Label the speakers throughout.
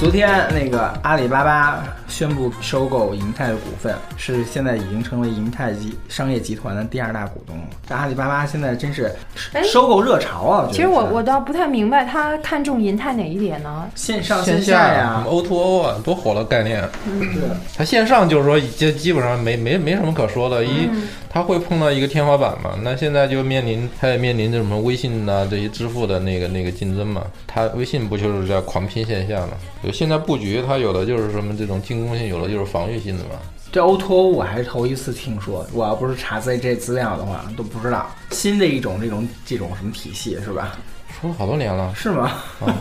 Speaker 1: 昨天那个阿里巴巴宣布收购银泰的股份，是现在已经成为银泰集商业集团的第二大股东了。这阿里巴巴现在真是
Speaker 2: 哎
Speaker 1: 收购热潮啊！
Speaker 2: 其实我我倒不太明白他看中银泰哪一点呢？
Speaker 1: 线上
Speaker 3: 线
Speaker 1: 下呀
Speaker 3: ，O to O 啊，多火的概念。
Speaker 1: 对，
Speaker 3: 它线上就是说，基基本上没没没什么可说的，一
Speaker 2: 嗯
Speaker 3: 它会碰到一个天花板嘛。那现在就面临，它也面临着什么微信呐、这些支付的那个那个竞争嘛。它微信不就是在狂拼线下嘛？就现在布局，它有的就是什么这种进攻性，有了就是防御性的嘛。
Speaker 1: 这 O to O 我还是头一次听说，我要不是查 ZJ 资料的话都不知道。新的一种这种这种什么体系是吧？
Speaker 3: 说了好多年了，
Speaker 1: 是吗？
Speaker 3: 啊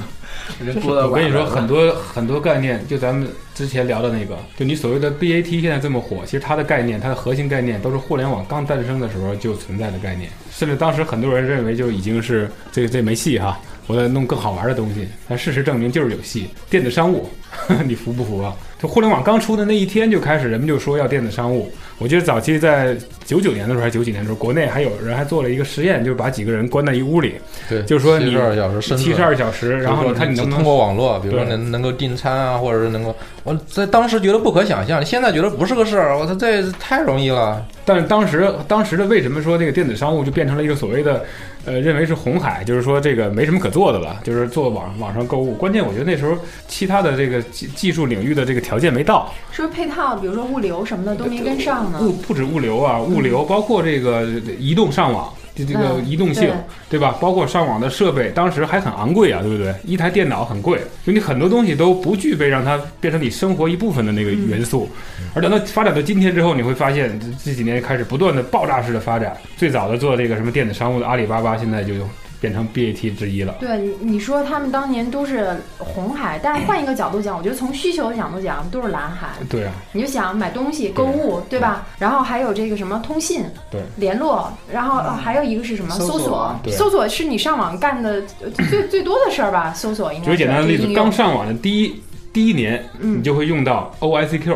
Speaker 4: 我跟你说，很多很多概念，就咱们之前聊的那个，就你所谓的 BAT 现在这么火，其实它的概念，它的核心概念都是互联网刚诞生的时候就存在的概念，甚至当时很多人认为就已经是这这没戏哈，我在弄更好玩的东西，但事实证明就是有戏。电子商务，你服不服啊？就互联网刚出的那一天就开始，人们就说要电子商务。我记得早期在九九年的时候还是九几年的时候，国内还有人还做了一个实验，就是把几个人关在一屋里，
Speaker 3: 对，
Speaker 4: 就是说你
Speaker 3: 七十二小时深
Speaker 4: 七十二小时，然后你看你能不能
Speaker 3: 过网络，比如说能能够订餐啊，或者是能够，我在当时觉得不可想象，现在觉得不是个事儿，我操，这太容易了。
Speaker 4: 但是当时当时的为什么说这个电子商务就变成了一个所谓的，呃，认为是红海，就是说这个没什么可做的了，就是做网网上购物。关键我觉得那时候其他的这个技技术领域的这个条件没到，
Speaker 2: 是不是配套，比如说物流什么的都没跟上呢？
Speaker 4: 物不止物流啊，物流包括这个移动上网。就这个
Speaker 2: 嗯
Speaker 4: 移动性，
Speaker 2: 对
Speaker 4: 对吧？包括上网的设备，当时还很昂贵啊，对不对？一台电脑很贵，就你很多东西都不具备让它变成你生活一部分的那个元素。而等到发展到今天之后，你会发现这这几年开始不断的爆炸式的发展。最早的做这个什么电子商务的阿里巴巴，现在就变成 BAT 之一了。
Speaker 2: 对，你你说他们当年都是红海，但是换一个角度讲，我觉得从需求的角度讲都是蓝海。
Speaker 4: 对啊，
Speaker 2: 你就想买东西、购物，对吧？然后还有这个什么通信、
Speaker 4: 对。
Speaker 2: 联络，然后呃还有一个是什么？
Speaker 1: 搜索。
Speaker 2: 搜索，是你上网干的呃最最多的事儿吧？搜索应该
Speaker 4: 举个简单的例子，刚上网的第一第一年，
Speaker 2: 嗯。
Speaker 4: 你就会用到 OICQ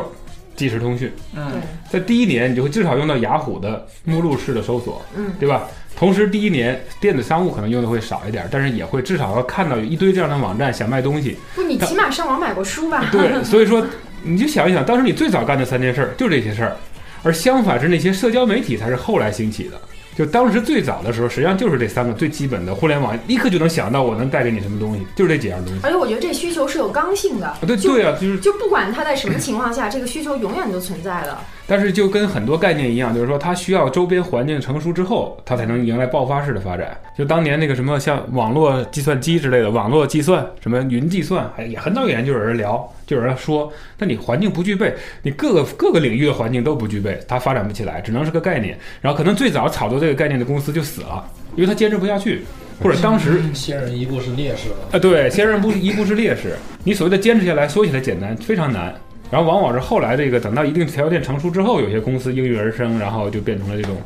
Speaker 4: 即时通讯，
Speaker 1: 嗯。
Speaker 2: 对，
Speaker 4: 在第一年你就会至少用到雅虎的目录式的搜索，
Speaker 2: 嗯。
Speaker 4: 对吧？同时，第一年电子商务可能用的会少一点，但是也会至少要看到有一堆这样的网站想卖东西。
Speaker 2: 不，你起码上网买过书吧？
Speaker 4: 对，所以说你就想一想，当时你最早干的三件事儿就这些事儿，而相反是那些社交媒体才是后来兴起的。就当时最早的时候，实际上就是这三个最基本的互联网，立刻就能想到我能带给你什么东西，就是这几样东西。
Speaker 2: 而且我觉得这需求是有刚性的，
Speaker 4: 啊，对对啊，就是
Speaker 2: 就不管它在什么情况下，这个需求永远都存在的。
Speaker 4: 但是就跟很多概念一样，就是说它需要周边环境成熟之后，它才能迎来爆发式的发展。就当年那个什么像网络计算机之类的，网络计算什么云计算，还也很早以前就有人聊，就有人说，但你环境不具备，你各个 各个领域的环境都不具备，它发展不起来，只能是个概念。然后可能最早炒作这个概念的公司就死了，因为它坚持不下去，或者当时
Speaker 3: 先人一步是劣势了。
Speaker 4: 啊，对，先 人不一步是劣势。你所谓的坚持下来，说起来简单，非常难。然后往往是后来这个等到一定条件成熟之后，有些公司应运而生，然后就变成了这种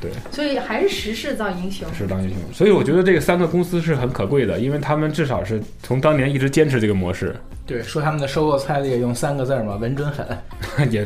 Speaker 4: 对
Speaker 2: 所以还是时势造英雄。
Speaker 4: 是造英雄。所以我觉得这个三个公司是很可贵的，因为他们至少是从当年一直坚持这个模式。
Speaker 1: 对，说他们的收购策略用三个字儿嘛，稳准狠。
Speaker 4: 也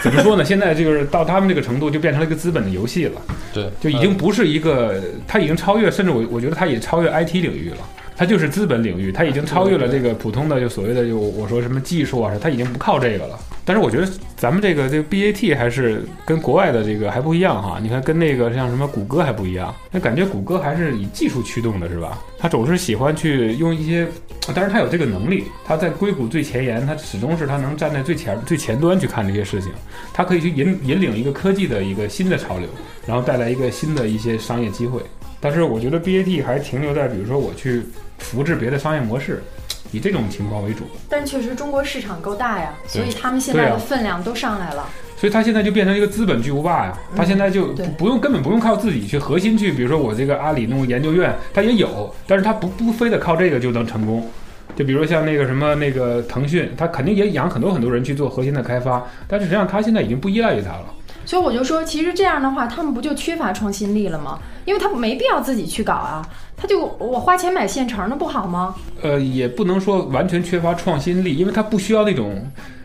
Speaker 4: 怎么说呢？现在就是到他们这个程度，就变成了一个资本的游戏了，
Speaker 3: 对，
Speaker 4: 就已经不是一个，它已经超越，甚至我我觉得它也超越 IT 领域了。它就是资本领域，它已经超越了这个普通的就所谓的就我说什么技术啊，它已经不靠这个了。但是我觉得咱们这个这个 BAT 还是跟国外的这个还不一样哈。你看跟那个像什么谷歌还不一样，那感觉谷歌还是以技术驱动的是吧？它总是喜欢去用一些，但是它有这个能力，它在硅谷最前沿，它始终是它能站在最前最前端去看这些事情，它可以去引引领一个科技的一个新的潮流，然后带来一个新的一些商业机会。但是我觉得 BAT 还停留在比如说我去复制别的商业模式，以这种情况为主。
Speaker 2: 但确实中国市场够大呀，所以他们现在的分量都上来了。
Speaker 4: 所以它现在就变成一个资本巨无霸呀，它现在就不用根本不用靠自己去核心去，比如说我这个阿里弄研究院，它也有，但是它不不非得靠这个就能成功。就比如像那个什么那个腾讯，它肯定也养很多很多人去做核心的开发，但是实际上它现在已经不依赖于它了。
Speaker 2: 所以我就说，其实这样的话，他们不就缺乏创新力了吗？因为他没必要自己去搞啊，他就我花钱买现成的不好吗？
Speaker 4: 呃，也不能说完全缺乏创新力，因为他不需要那种，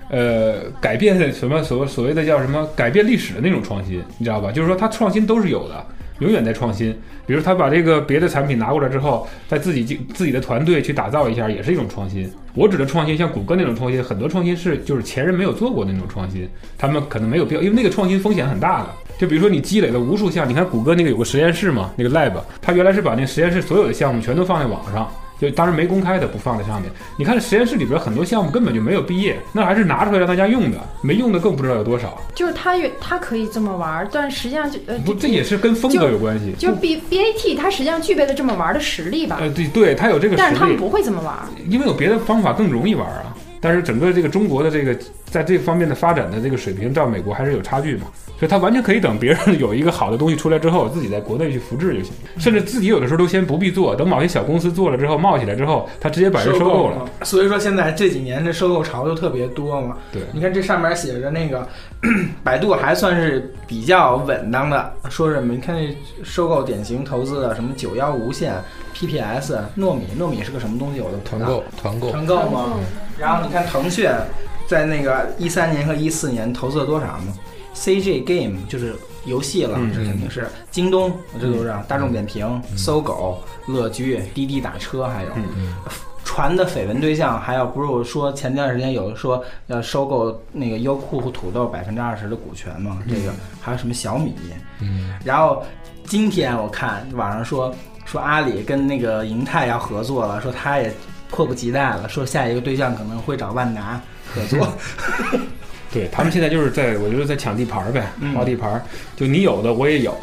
Speaker 4: 呃，改变什么所所谓的叫什么改变历史的那种创新，你知道吧？就是说它创新都是有的，永远在创新。比如他把这个别的产品拿过来之后，在自己自己的团队去打造一下，也是一种创新。我指的创新，像谷歌那种创新，很多创新是就是前人没有做过的那种创新，他们可能没有必要，因为那个创新风险很大的。就比如说你积累了无数项，你看谷歌那个有个实验室嘛，那个 lab，他原来是把那实验室所有的项目全都放在网上。就当然没公开的不放在上面。你看实验室里边很多项目根本就没有毕业，那还是拿出来让大家用的，没用的更不知道有多少。
Speaker 2: 就是他也他可以这么玩，但实际上就呃，
Speaker 4: 不，这也是跟风格有关系。
Speaker 2: 就是 B B A T，它实际上具备了这么玩的实力吧？
Speaker 4: 呃，对对，它有这个实力。
Speaker 2: 但是他们不会这么玩，
Speaker 4: 因为有别的方法更容易玩啊。但是整个这个中国的这个在这方面的发展的这个水平，照美国还是有差距嘛。所以他完全可以等别人有一个好的东西出来之后，自己在国内去复制就行，甚至自己有的时候都先不必做，等某些小公司做了之后冒起来之后，他直接把人收购了。
Speaker 1: 所以说现在这几年这收购潮就特别多嘛。
Speaker 4: 对，
Speaker 1: 你看这上面写着那个 百度还算是比较稳当的，说什么？你看这收购典型投资的什么九幺无线、PPS、糯米，糯米是个什么东西？我都
Speaker 3: 团购，团购，
Speaker 1: 团购吗？然后你看腾讯在那个一三年和一四年投资了多少呢？CG Game 就是游戏了，这肯定是。京东，这都是大众点评、搜狗、乐居、滴滴打车，还有。传的绯闻对象，还有不是我说前段时间有说要收购那个优酷和土豆百分之二十的股权吗？这个还有什么小米？
Speaker 3: 嗯，
Speaker 1: 然后今天我看网上说说阿里跟那个银泰要合作了，说他也迫不及待了，说下一个对象可能会找万达合作。
Speaker 4: 对他们现在就是在，我觉得在抢地盘儿呗，划地盘儿。就你有的我也有，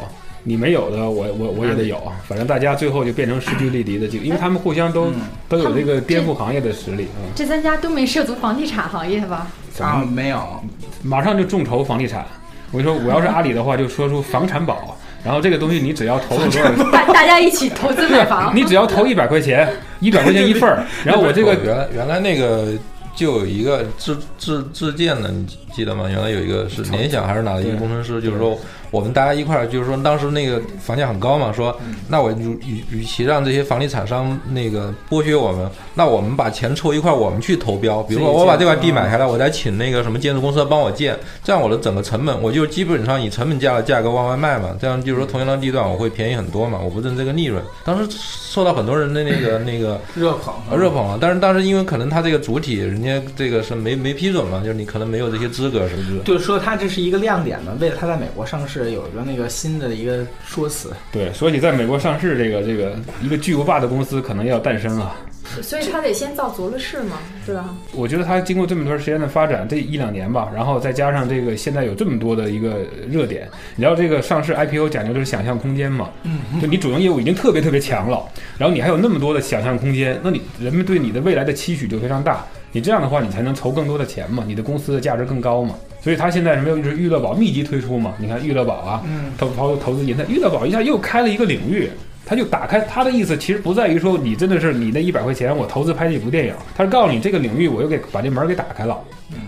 Speaker 4: 你没有的我我我也得有。反正大家最后就变成势均力敌的，就因为他们互相都都有这个颠覆行业的实力。嗯，
Speaker 2: 这三家都没涉足房地产行业吧？
Speaker 1: 啊，没有，
Speaker 4: 马上就众筹房地产。我跟你说，我要是阿里的话，就说出房产宝。然后这个东西你只要投了 多少，
Speaker 2: 大大家一起投资买房。
Speaker 4: 你只要投一百块钱，一百块钱一份儿。然后我这个
Speaker 3: 原来原来那个。就有一个自自自建的，你记得吗？原来有一个是联想还是哪的一个工程师，就是说。我们大家一块儿就是说，当时那个房价很高嘛，说那我与与其让这些房地产商那个剥削我们，那我们把钱凑一块，我们去投标。比如说我把这块地买下来，我再请那个什么建筑公司帮我建，这样我的整个成本，我就基本上以成本价的价格往外卖嘛。这样就是说，同样的地段我会便宜很多嘛，我不挣这个利润。当时受到很多人的那个那个
Speaker 1: 热捧，
Speaker 3: 热捧啊。但是当时因为可能他这个主体人家这个是没没批准嘛，就是你可能没有这些资格，是不是？
Speaker 1: 就是说它这是一个亮点嘛，为了它在美国上市。有一个那个新的一个说辞，
Speaker 4: 对，所以在美国上市，这个这个一个巨无霸的公司可能要诞生啊，
Speaker 2: 所以他得先造足了势嘛，对吧？
Speaker 4: 我觉得他经过这么段时间的发展，这一两年吧，然后再加上这个现在有这么多的一个热点，你知道这个上市 IPO 讲究的是想象空间嘛，
Speaker 1: 嗯，
Speaker 4: 就你主营业务已经特别特别强了，然后你还有那么多的想象空间，那你人们对你的未来的期许就非常大，你这样的话你才能筹更多的钱嘛，你的公司的价值更高嘛。所以他现在什么又是娱乐宝密集推出嘛？你看娱乐宝啊，投投投资银泰，娱乐宝一下又开了一个领域，他就打开他的意思，其实不在于说你真的是你那一百块钱我投资拍这部电影，他是告诉你这个领域我又给把这门给打开了，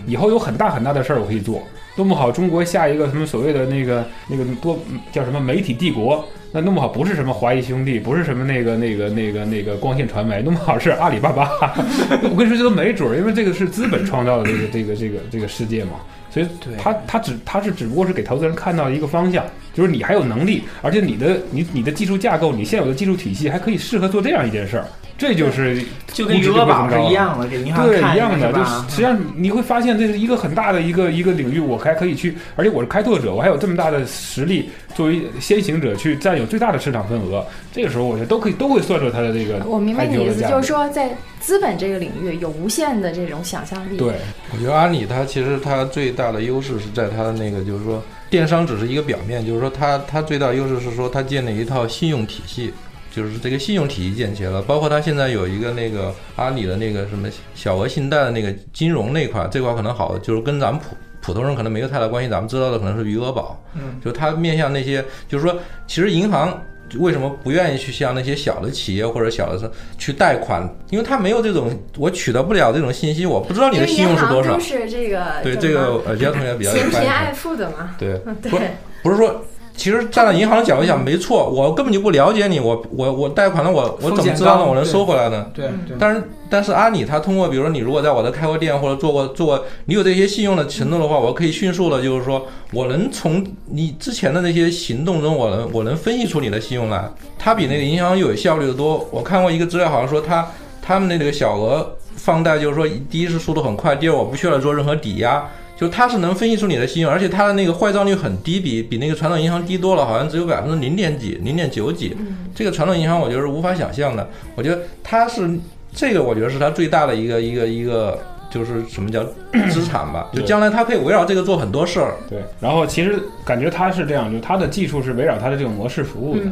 Speaker 4: 以后有很大很大的事儿我可以做，弄不好中国下一个什么所谓的那个那个多叫什么媒体帝国，那弄不好不是什么华谊兄弟，不是什么那个那个那个那个光线传媒，弄不好是阿里巴巴。我跟你说这都没准儿，因为这个是资本创造的这个这个这个这个世界嘛。所以，他他只他是只不过是给投资人看到一个方向，就是你还有能力，而且你的你你的技术架构，你现有的技术体系还可以适合做这样一件事儿。这就是
Speaker 1: 就跟余额宝是一样的，给银行
Speaker 4: 对一样
Speaker 1: 的，
Speaker 4: 就实际上你会发现这是一个很大的一个一个领域，我还可以去，而且我是开拓者，我还有这么大的实力，作为先行者去占有最大的市场份额。这个时候，我觉得都可以都会算出它的这个。
Speaker 2: 我明白你的意思，就是说在资本这个领域有无限的这种想象力。
Speaker 4: 对，
Speaker 3: 我觉得阿里它其实它最大的优势是在它的那个，就是说电商只是一个表面，就是说它它最大优势是说它建立一套信用体系。就是这个信用体系建起来了，包括它现在有一个那个阿里的那个什么小额信贷的那个金融那块，这块可能好，就是跟咱们普普通人可能没有太大关系。咱们知道的可能是余额宝，
Speaker 1: 嗯，
Speaker 3: 就它面向那些，就是说，其实银行为什么不愿意去向那些小的企业或者小的去贷款？因为它没有这种，我取得不了这种信息，我不知道你的信用是多少。
Speaker 2: 是这个
Speaker 3: 对这个呃，杰同学比较
Speaker 2: 嫌贫爱富的嘛？
Speaker 3: 对，
Speaker 2: 对，
Speaker 3: 不是说。其实站在银行的角度想，没错，我根本就不了解你，我我我贷款了，我我怎么知道呢？我能收回来呢？
Speaker 1: 对对，
Speaker 3: 但是但是阿里它通过，比如说你如果在我这开过店或者做过做过，你有这些信用的程度的话，我可以迅速的，就是说我能从你之前的那些行动中，我能我能分析出你的信用来。它比那个银行又有效率的多。我看过一个资料，好像说它他们那个小额放贷，就是说第一是速度很快，第二我不需要做任何抵押。就它是能分析出你的信用，而且它的那个坏账率很低，比比那个传统银行低多了，好像只有百分之零点几、零点九几。这个传统银行我觉得是无法想象的。我觉得它是这个，我觉得是它最大的一个一个一个，就是什么叫 资产吧？就将来它可以围绕这个做很多事儿。
Speaker 4: 对，然后其实感觉它是这样，就它的技术是围绕它的这种模式服务的，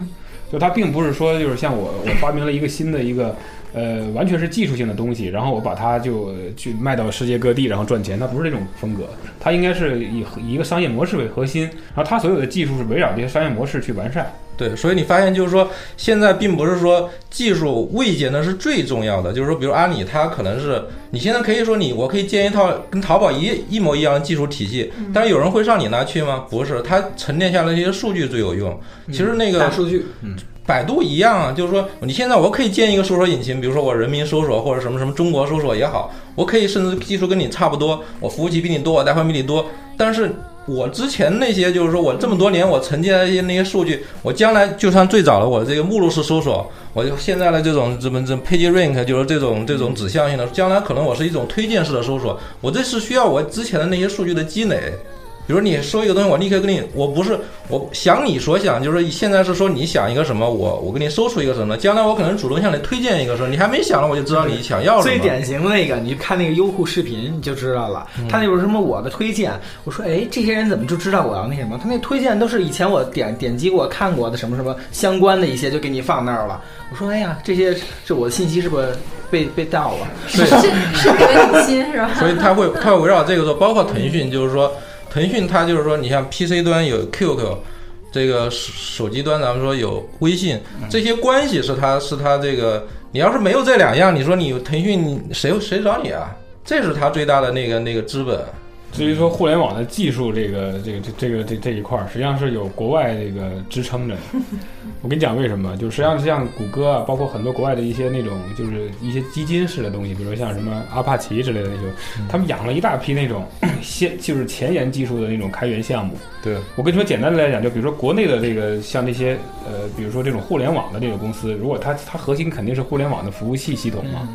Speaker 4: 就它并不是说就是像我我发明了一个新的一个。呃，完全是技术性的东西，然后我把它就去卖到世界各地，然后赚钱。它不是这种风格，它应该是以以一个商业模式为核心，然后它所有的技术是围绕这些商业模式去完善。
Speaker 3: 对，所以你发现就是说，现在并不是说技术未见的是最重要的，就是说，比如阿里，它可能是你现在可以说你我可以建一套跟淘宝一一模一样的技术体系，但是有人会上你那去吗？不是，它沉淀下来这些数据最有用。其实那个
Speaker 1: 大数据，嗯。
Speaker 3: 百度一样啊，就是说，你现在我可以建一个搜索引擎，比如说我人民搜索或者什么什么中国搜索也好，我可以甚至技术跟你差不多，我服务器比你多，我带宽比你多，但是我之前那些就是说我这么多年我沉淀的一些那些数据，我将来就算最早的我这个目录式搜索，我就现在的这种这么这 page rank 就是这种这种指向性的，将来可能我是一种推荐式的搜索，我这是需要我之前的那些数据的积累。比如你说一个东西，我立刻跟你，我不是我想你所想，就是现在是说你想一个什么，我我给你搜出一个什么，将来我可能主动向你推荐一个，说你还没想呢，我就知道你想要什么。
Speaker 1: 最典型的那个，你看那个优酷视频你就知道了，他那有什么我的推荐，我说哎，这些人怎么就知道我要那什么？他那推荐都是以前我点点击过看过的什么什么相关的一些，就给你放那儿了。我说哎呀，这些是我的信息是不是被被盗了？
Speaker 2: 是是得你心是吧？
Speaker 3: 所以他会他会围绕这个做，包括腾讯，就是说。腾讯它就是说，你像 PC 端有 QQ，这个手机端咱们说有微信，这些关系是它是它这个，你要是没有这两样，你说你腾讯谁谁找你啊？这是它最大的那个那个资本。
Speaker 4: 至于说互联网的技术，这个这个这这个这这一块儿，实际上是有国外这个支撑着的。我跟你讲为什么，就实际上像谷歌啊，包括很多国外的一些那种就是一些基金式的东西，比如说像什么阿帕奇之类的那种，他们养了一大批那种 先就是前沿技术的那种开源项目。
Speaker 3: 对
Speaker 4: 我跟你说简单的来讲，就比如说国内的这个像那些呃，比如说这种互联网的这个公司，如果它它核心肯定是互联网的服务器系统嘛。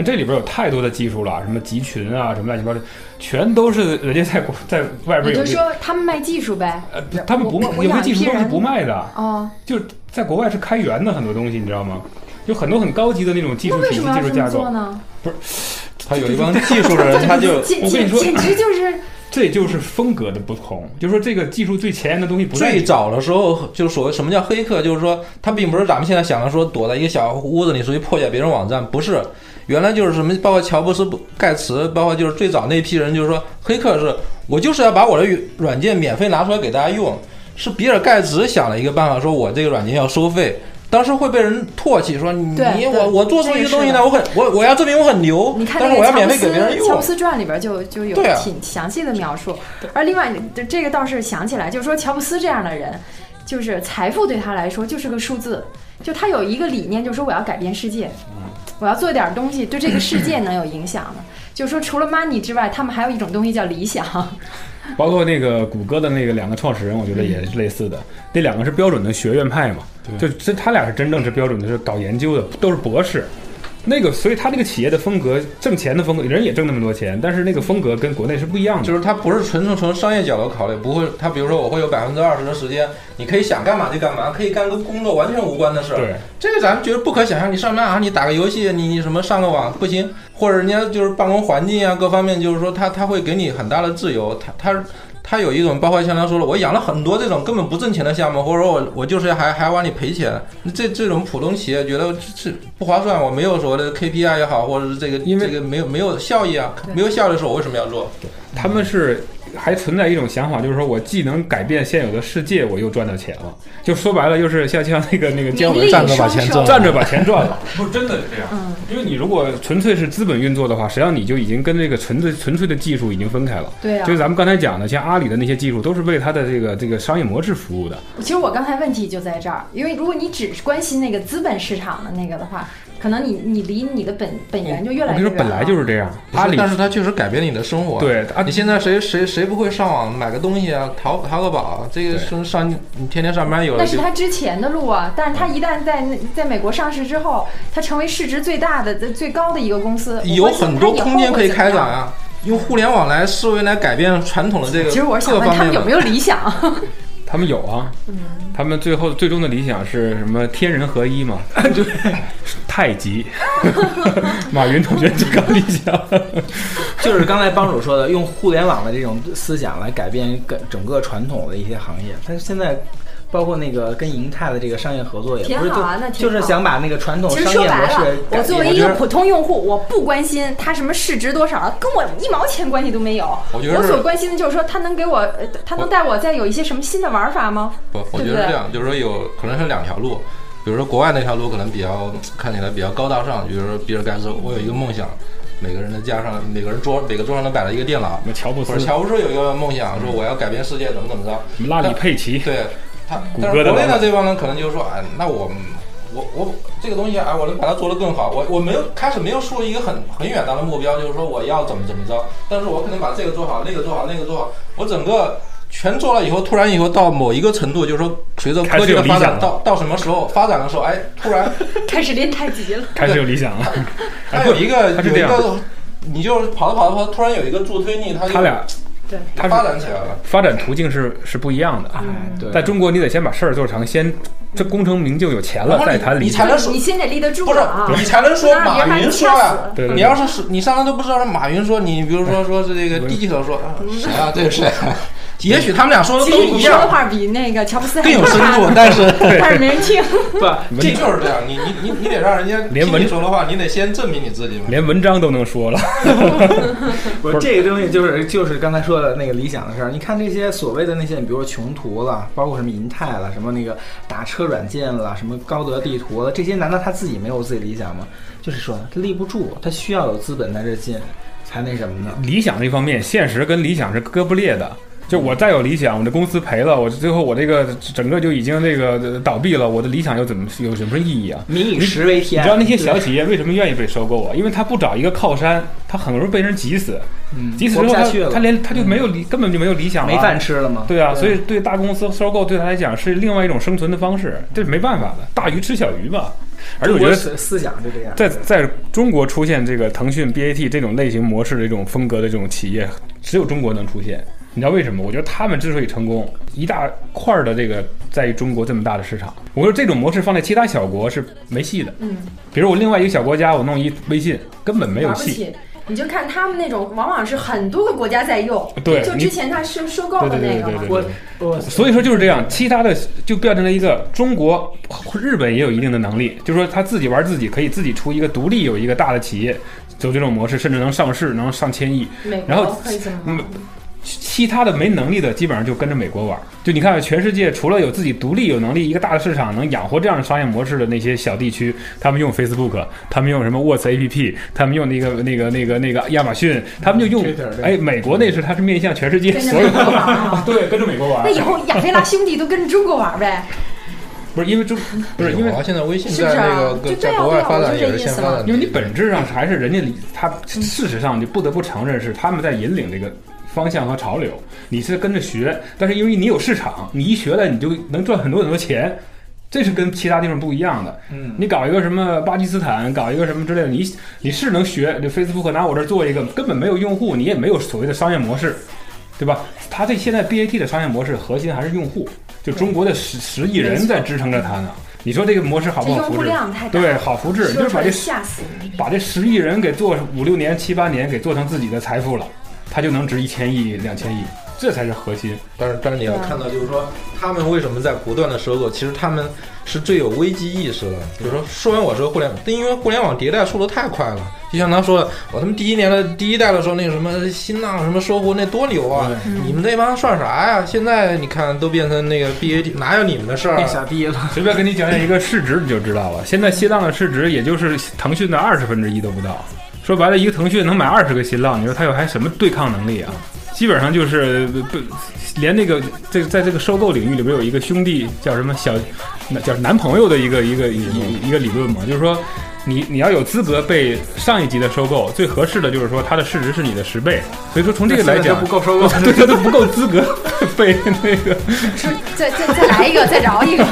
Speaker 4: 像这里边有太多的技术了，什么集群啊，什么乱七八糟，全都是人家在在外边有。
Speaker 2: 你就说他们卖技术呗？
Speaker 4: 呃，他们不卖有些技术都是不卖的
Speaker 2: 哦，
Speaker 4: 就是在国外是开源的很多东西，你知道吗？有很多很高级的那种技术体系、技术架构
Speaker 2: 呢？
Speaker 4: 不是，
Speaker 3: 他有一帮技术的人，他就
Speaker 4: 我跟你说，
Speaker 2: 简直就是。
Speaker 4: 这就是风格的不同，就是说这个技术最前沿的东西不
Speaker 3: 最早的时候，就是所谓什么叫黑客，就是说他并不是咱们现在想的说躲在一个小屋子里，属于破解别人网站，不是。原来就是什么，包括乔布斯、盖茨，包括就是最早那批人，就是说黑客是我就是要把我的软件免费拿出来给大家用。是比尔盖茨想了一个办法，说我这个软件要收费。当时会被人唾弃，说你我我做出一个东西来，我很我我要证明我很牛，但是我要免费给别人用。
Speaker 2: 乔布斯传里边就就有挺详细的描述。而另外，这个倒是想起来，就是说乔布斯这样的人，就是财富对他来说就是个数字。就他有一个理念，就是说我要改变世界，我要做点东西对这个世界能有影响的。就是说，除了 money 之外，他们还有一种东西叫理想。
Speaker 4: 包括那个谷歌的那个两个创始人，我觉得也是类似的。那两个是标准的学院派嘛，就这他俩是真正是标准的，是搞研究的，都是博士。那个，所以他那个企业的风格，挣钱的风格，人也挣那么多钱，但是那个风格跟国内是不一样的。
Speaker 3: 就是他不是纯从从商业角度考虑，不会，他比如说我会有百分之二十的时间，你可以想干嘛就干嘛，可以干跟工作完全无关的事儿。
Speaker 4: 对，
Speaker 3: 这个咱们觉得不可想象。你上班啊，你打个游戏，你你什么上个网不行，或者人家就是办公环境啊，各方面就是说他他会给你很大的自由，他他。他有一种，包括像他说了，我养了很多这种根本不挣钱的项目，或者说我我就是还还往里赔钱，这这种普通企业觉得这不划算，我没有所谓的 KPI 也好，或者是这个
Speaker 4: 因为
Speaker 3: 这个没有没有效益啊，没有效益的时候，我为什么要做？
Speaker 4: 他们是还存在一种想法，就是说我既能改变现有的世界，我又赚到钱了。就说白了，就是像像那个那个姜文
Speaker 3: 站着把钱赚，
Speaker 4: 站着把钱赚了，不是真的是这样。因为你如果纯粹是资本运作的话，实际上你就已经跟这个纯粹纯粹的技术已经分开了。
Speaker 2: 对啊。
Speaker 4: 就是咱们刚才讲的，像阿里的那些技术，都是为它的这个这个商业模式服务的。
Speaker 2: 其实我刚才问题就在这儿，因为如果你只是关心那个资本市场的那个的话。可能你你离你的本本源就越来越远。
Speaker 4: 我跟你说，本来就是这样。阿里，
Speaker 3: 但是它确实改变你的生活。
Speaker 4: 对
Speaker 3: 啊，你现在谁谁谁不会上网买个东西啊？淘淘个宝，这个上上你天天上班有。
Speaker 2: 那是他之前的路啊，但是他一旦在在美国上市之后，他成为市值最大的、最高的一个公司，
Speaker 3: 有很多空间可以开展啊。用互联网来思维来改变传统的这个。
Speaker 2: 其实我是想问他们有没有理想。
Speaker 4: 他们有啊，他们最后最终的理想是什么？天人合一嘛，
Speaker 1: 对，
Speaker 4: 太极。马云同学最高理想，
Speaker 1: 就是刚才帮主说的，用互联网的这种思想来改变整整个传统的一些行业。但是现在。包括那个跟银泰的这个商业合作也不是就就是想把那个传统商业模式。
Speaker 2: 我作为一个普通用户，我不关心它什么市值多少，跟我一毛钱关系都没有。
Speaker 3: 我觉得
Speaker 2: 我所关心的就是说，它能给我，它能带我再有一些什么新的玩法吗？
Speaker 3: 不，我觉得这样，就是说有可能是两条路。比如说国外那条路可能比较看起来比较高大上，比如说比尔盖茨，我有一个梦想，每个人的家上，每个人桌每个桌上都摆了一个电脑。
Speaker 4: 乔布斯，
Speaker 3: 乔布斯有一个梦想，说我要改变世界，怎么怎么着。
Speaker 4: 拉里佩奇，
Speaker 3: 对。他 但是国内的这帮人可能就是说，哎，那我我我这个东西啊，我能把它做得更好。我我没有开始没有树立一个很很远大的目标，就是说我要怎么怎么着。但是我可能把这个做好，那个做好，那个做好。我整个全做了以后，突然以后到某一个程度，就是说随着科技的发展，到到什么时候发展的时候，哎，突然
Speaker 2: 开始练太极了，
Speaker 4: 开始有理想了。
Speaker 3: 他有一个有一个，你就跑着跑着跑，突然有一个助推力，他
Speaker 4: 他俩。
Speaker 3: 对，他发展起来了，
Speaker 4: 发展途径是是不一样的。
Speaker 1: 哎对，
Speaker 4: 在中国，你得先把事儿做成，先这功成名就，有钱了再谈理
Speaker 3: 你才能说，
Speaker 2: 你先得立得住，
Speaker 3: 不是你才能说马云说呀。
Speaker 4: 对，
Speaker 3: 你要是你上来都不知道是马云说，你比如说说是这个低级头说 谁啊？这个谁？也许他们俩说的都一样。
Speaker 2: 说的话比那个乔布斯
Speaker 3: 更有深度，但是
Speaker 2: 但是没人听。
Speaker 3: 不，这就是这样。你你你你得让人家
Speaker 4: 连文
Speaker 3: 说的话，你得先证明你自己嘛。
Speaker 4: 连文章都能说了。
Speaker 1: 不是这个东西，就是就是刚才说的那个理想的事儿。你看这些所谓的那些，比如说穷途了，包括什么银泰了，什么那个打车软件了，什么高德地图了，这些难道他自己没有自己理想吗？就是说他立不住，他需要有资本在这进，才那什么呢？
Speaker 4: 理想这方面，现实跟理想是割不裂的。就我再有理想，我这公司赔了，我最后我这个整个就已经这个倒闭了，我的理想又怎么有什么意义啊？
Speaker 1: 民以食为天。
Speaker 4: 你知道那些小企业为什么愿意被收购啊？因为他不找一个靠山，他很容易被人挤死。
Speaker 1: 嗯，
Speaker 4: 挤死之后他他连他就没有理，根本就没有理想了，
Speaker 1: 没饭吃了吗？
Speaker 4: 对啊，所以对大公司收购对他来讲是另外一种生存的方式，这是没办法的，大鱼吃小鱼嘛。而且我觉得
Speaker 1: 思想就这样，
Speaker 4: 在在中国出现这个腾讯 BAT 这种类型模式的这种风格的这种企业，只有中国能出现。你知道为什么？我觉得他们之所以成功，一大块儿的这个在于中国这么大的市场。我说这种模式放在其他小国是没戏的。
Speaker 2: 嗯，
Speaker 4: 比如我另外一个小国家，我弄一微信，根本没有戏。
Speaker 2: 你就看他们那种，往往是很多个国家在用。
Speaker 4: 对，
Speaker 2: 就之前他收收购的那个。
Speaker 1: 我我
Speaker 4: 所以说就是这样，其他的就变成了一个中国、日本也有一定的能力，就是说他自己玩自己，可以自己出一个独立有一个大的企业，走这种模式，甚至能上市，能上千亿。然后
Speaker 2: 嗯。
Speaker 4: 其他的没能力的，基本上就跟着美国玩。就你看，全世界除了有自己独立有能力一个大的市场能养活这样的商业模式的那些小地区，他们用 Facebook，他们用什么 Whats APP，他们用那个那个那个那个亚马逊，他们就用。哎，美国那是它是面向全世界所有的。对，跟着美国玩。
Speaker 2: 那以后亚非拉兄弟都跟着中国玩呗？
Speaker 4: 不是因为中，不是因为
Speaker 3: 现在微信在那个在国外发展也是先发展。
Speaker 4: 因为你本质上还是人家，他事实上你不得不承认是他们在引领这个。方向和潮流，你是跟着学，但是因为你有市场，你一学了你就能赚很多很多钱，这是跟其他地方不一样的。
Speaker 1: 嗯，
Speaker 4: 你搞一个什么巴基斯坦，搞一个什么之类的，你你是能学，就 Facebook 拿我这儿做一个，根本没有用户，你也没有所谓的商业模式，对吧？他这现在 BAT 的商业模式核心还是用户，就中国的十十亿人在支撑着它呢。你说这个模式好不好复制？对，好复制，就是把这把这十亿人给做五六年、七八年给做成自己的财富了。它就能值一千亿、两千亿，这才是核心。
Speaker 3: 但是，但是你要看到，就是说他们为什么在不断的收购，其实他们是最有危机意识的。比如说，说完我这个互联网，因为互联网迭代速度太快了。就像他说的，我他妈第一年的第一代的时候，那个什么新浪什么搜狐那多牛啊！你们那帮算啥呀？现在你看都变成那个 BAT，哪有你们的事儿？
Speaker 1: 变傻逼了。
Speaker 4: 随便跟你讲讲一个市值，你就知道了。现在新浪的市值也就是腾讯的二十分之一都不到。说白了，一个腾讯能买二十个新浪，你说它有还什么对抗能力啊？基本上就是不连那个这在这个收购领域里边有一个兄弟叫什么小，叫男朋友的一个一个一一个理论嘛，就是说。你你要有资格被上一级的收购，最合适的就是说它的市值是你的十倍，所以说从这个来讲
Speaker 1: 不够收购，
Speaker 4: 对他都不够资格 被那个。
Speaker 2: 再再再来一个，再饶一个。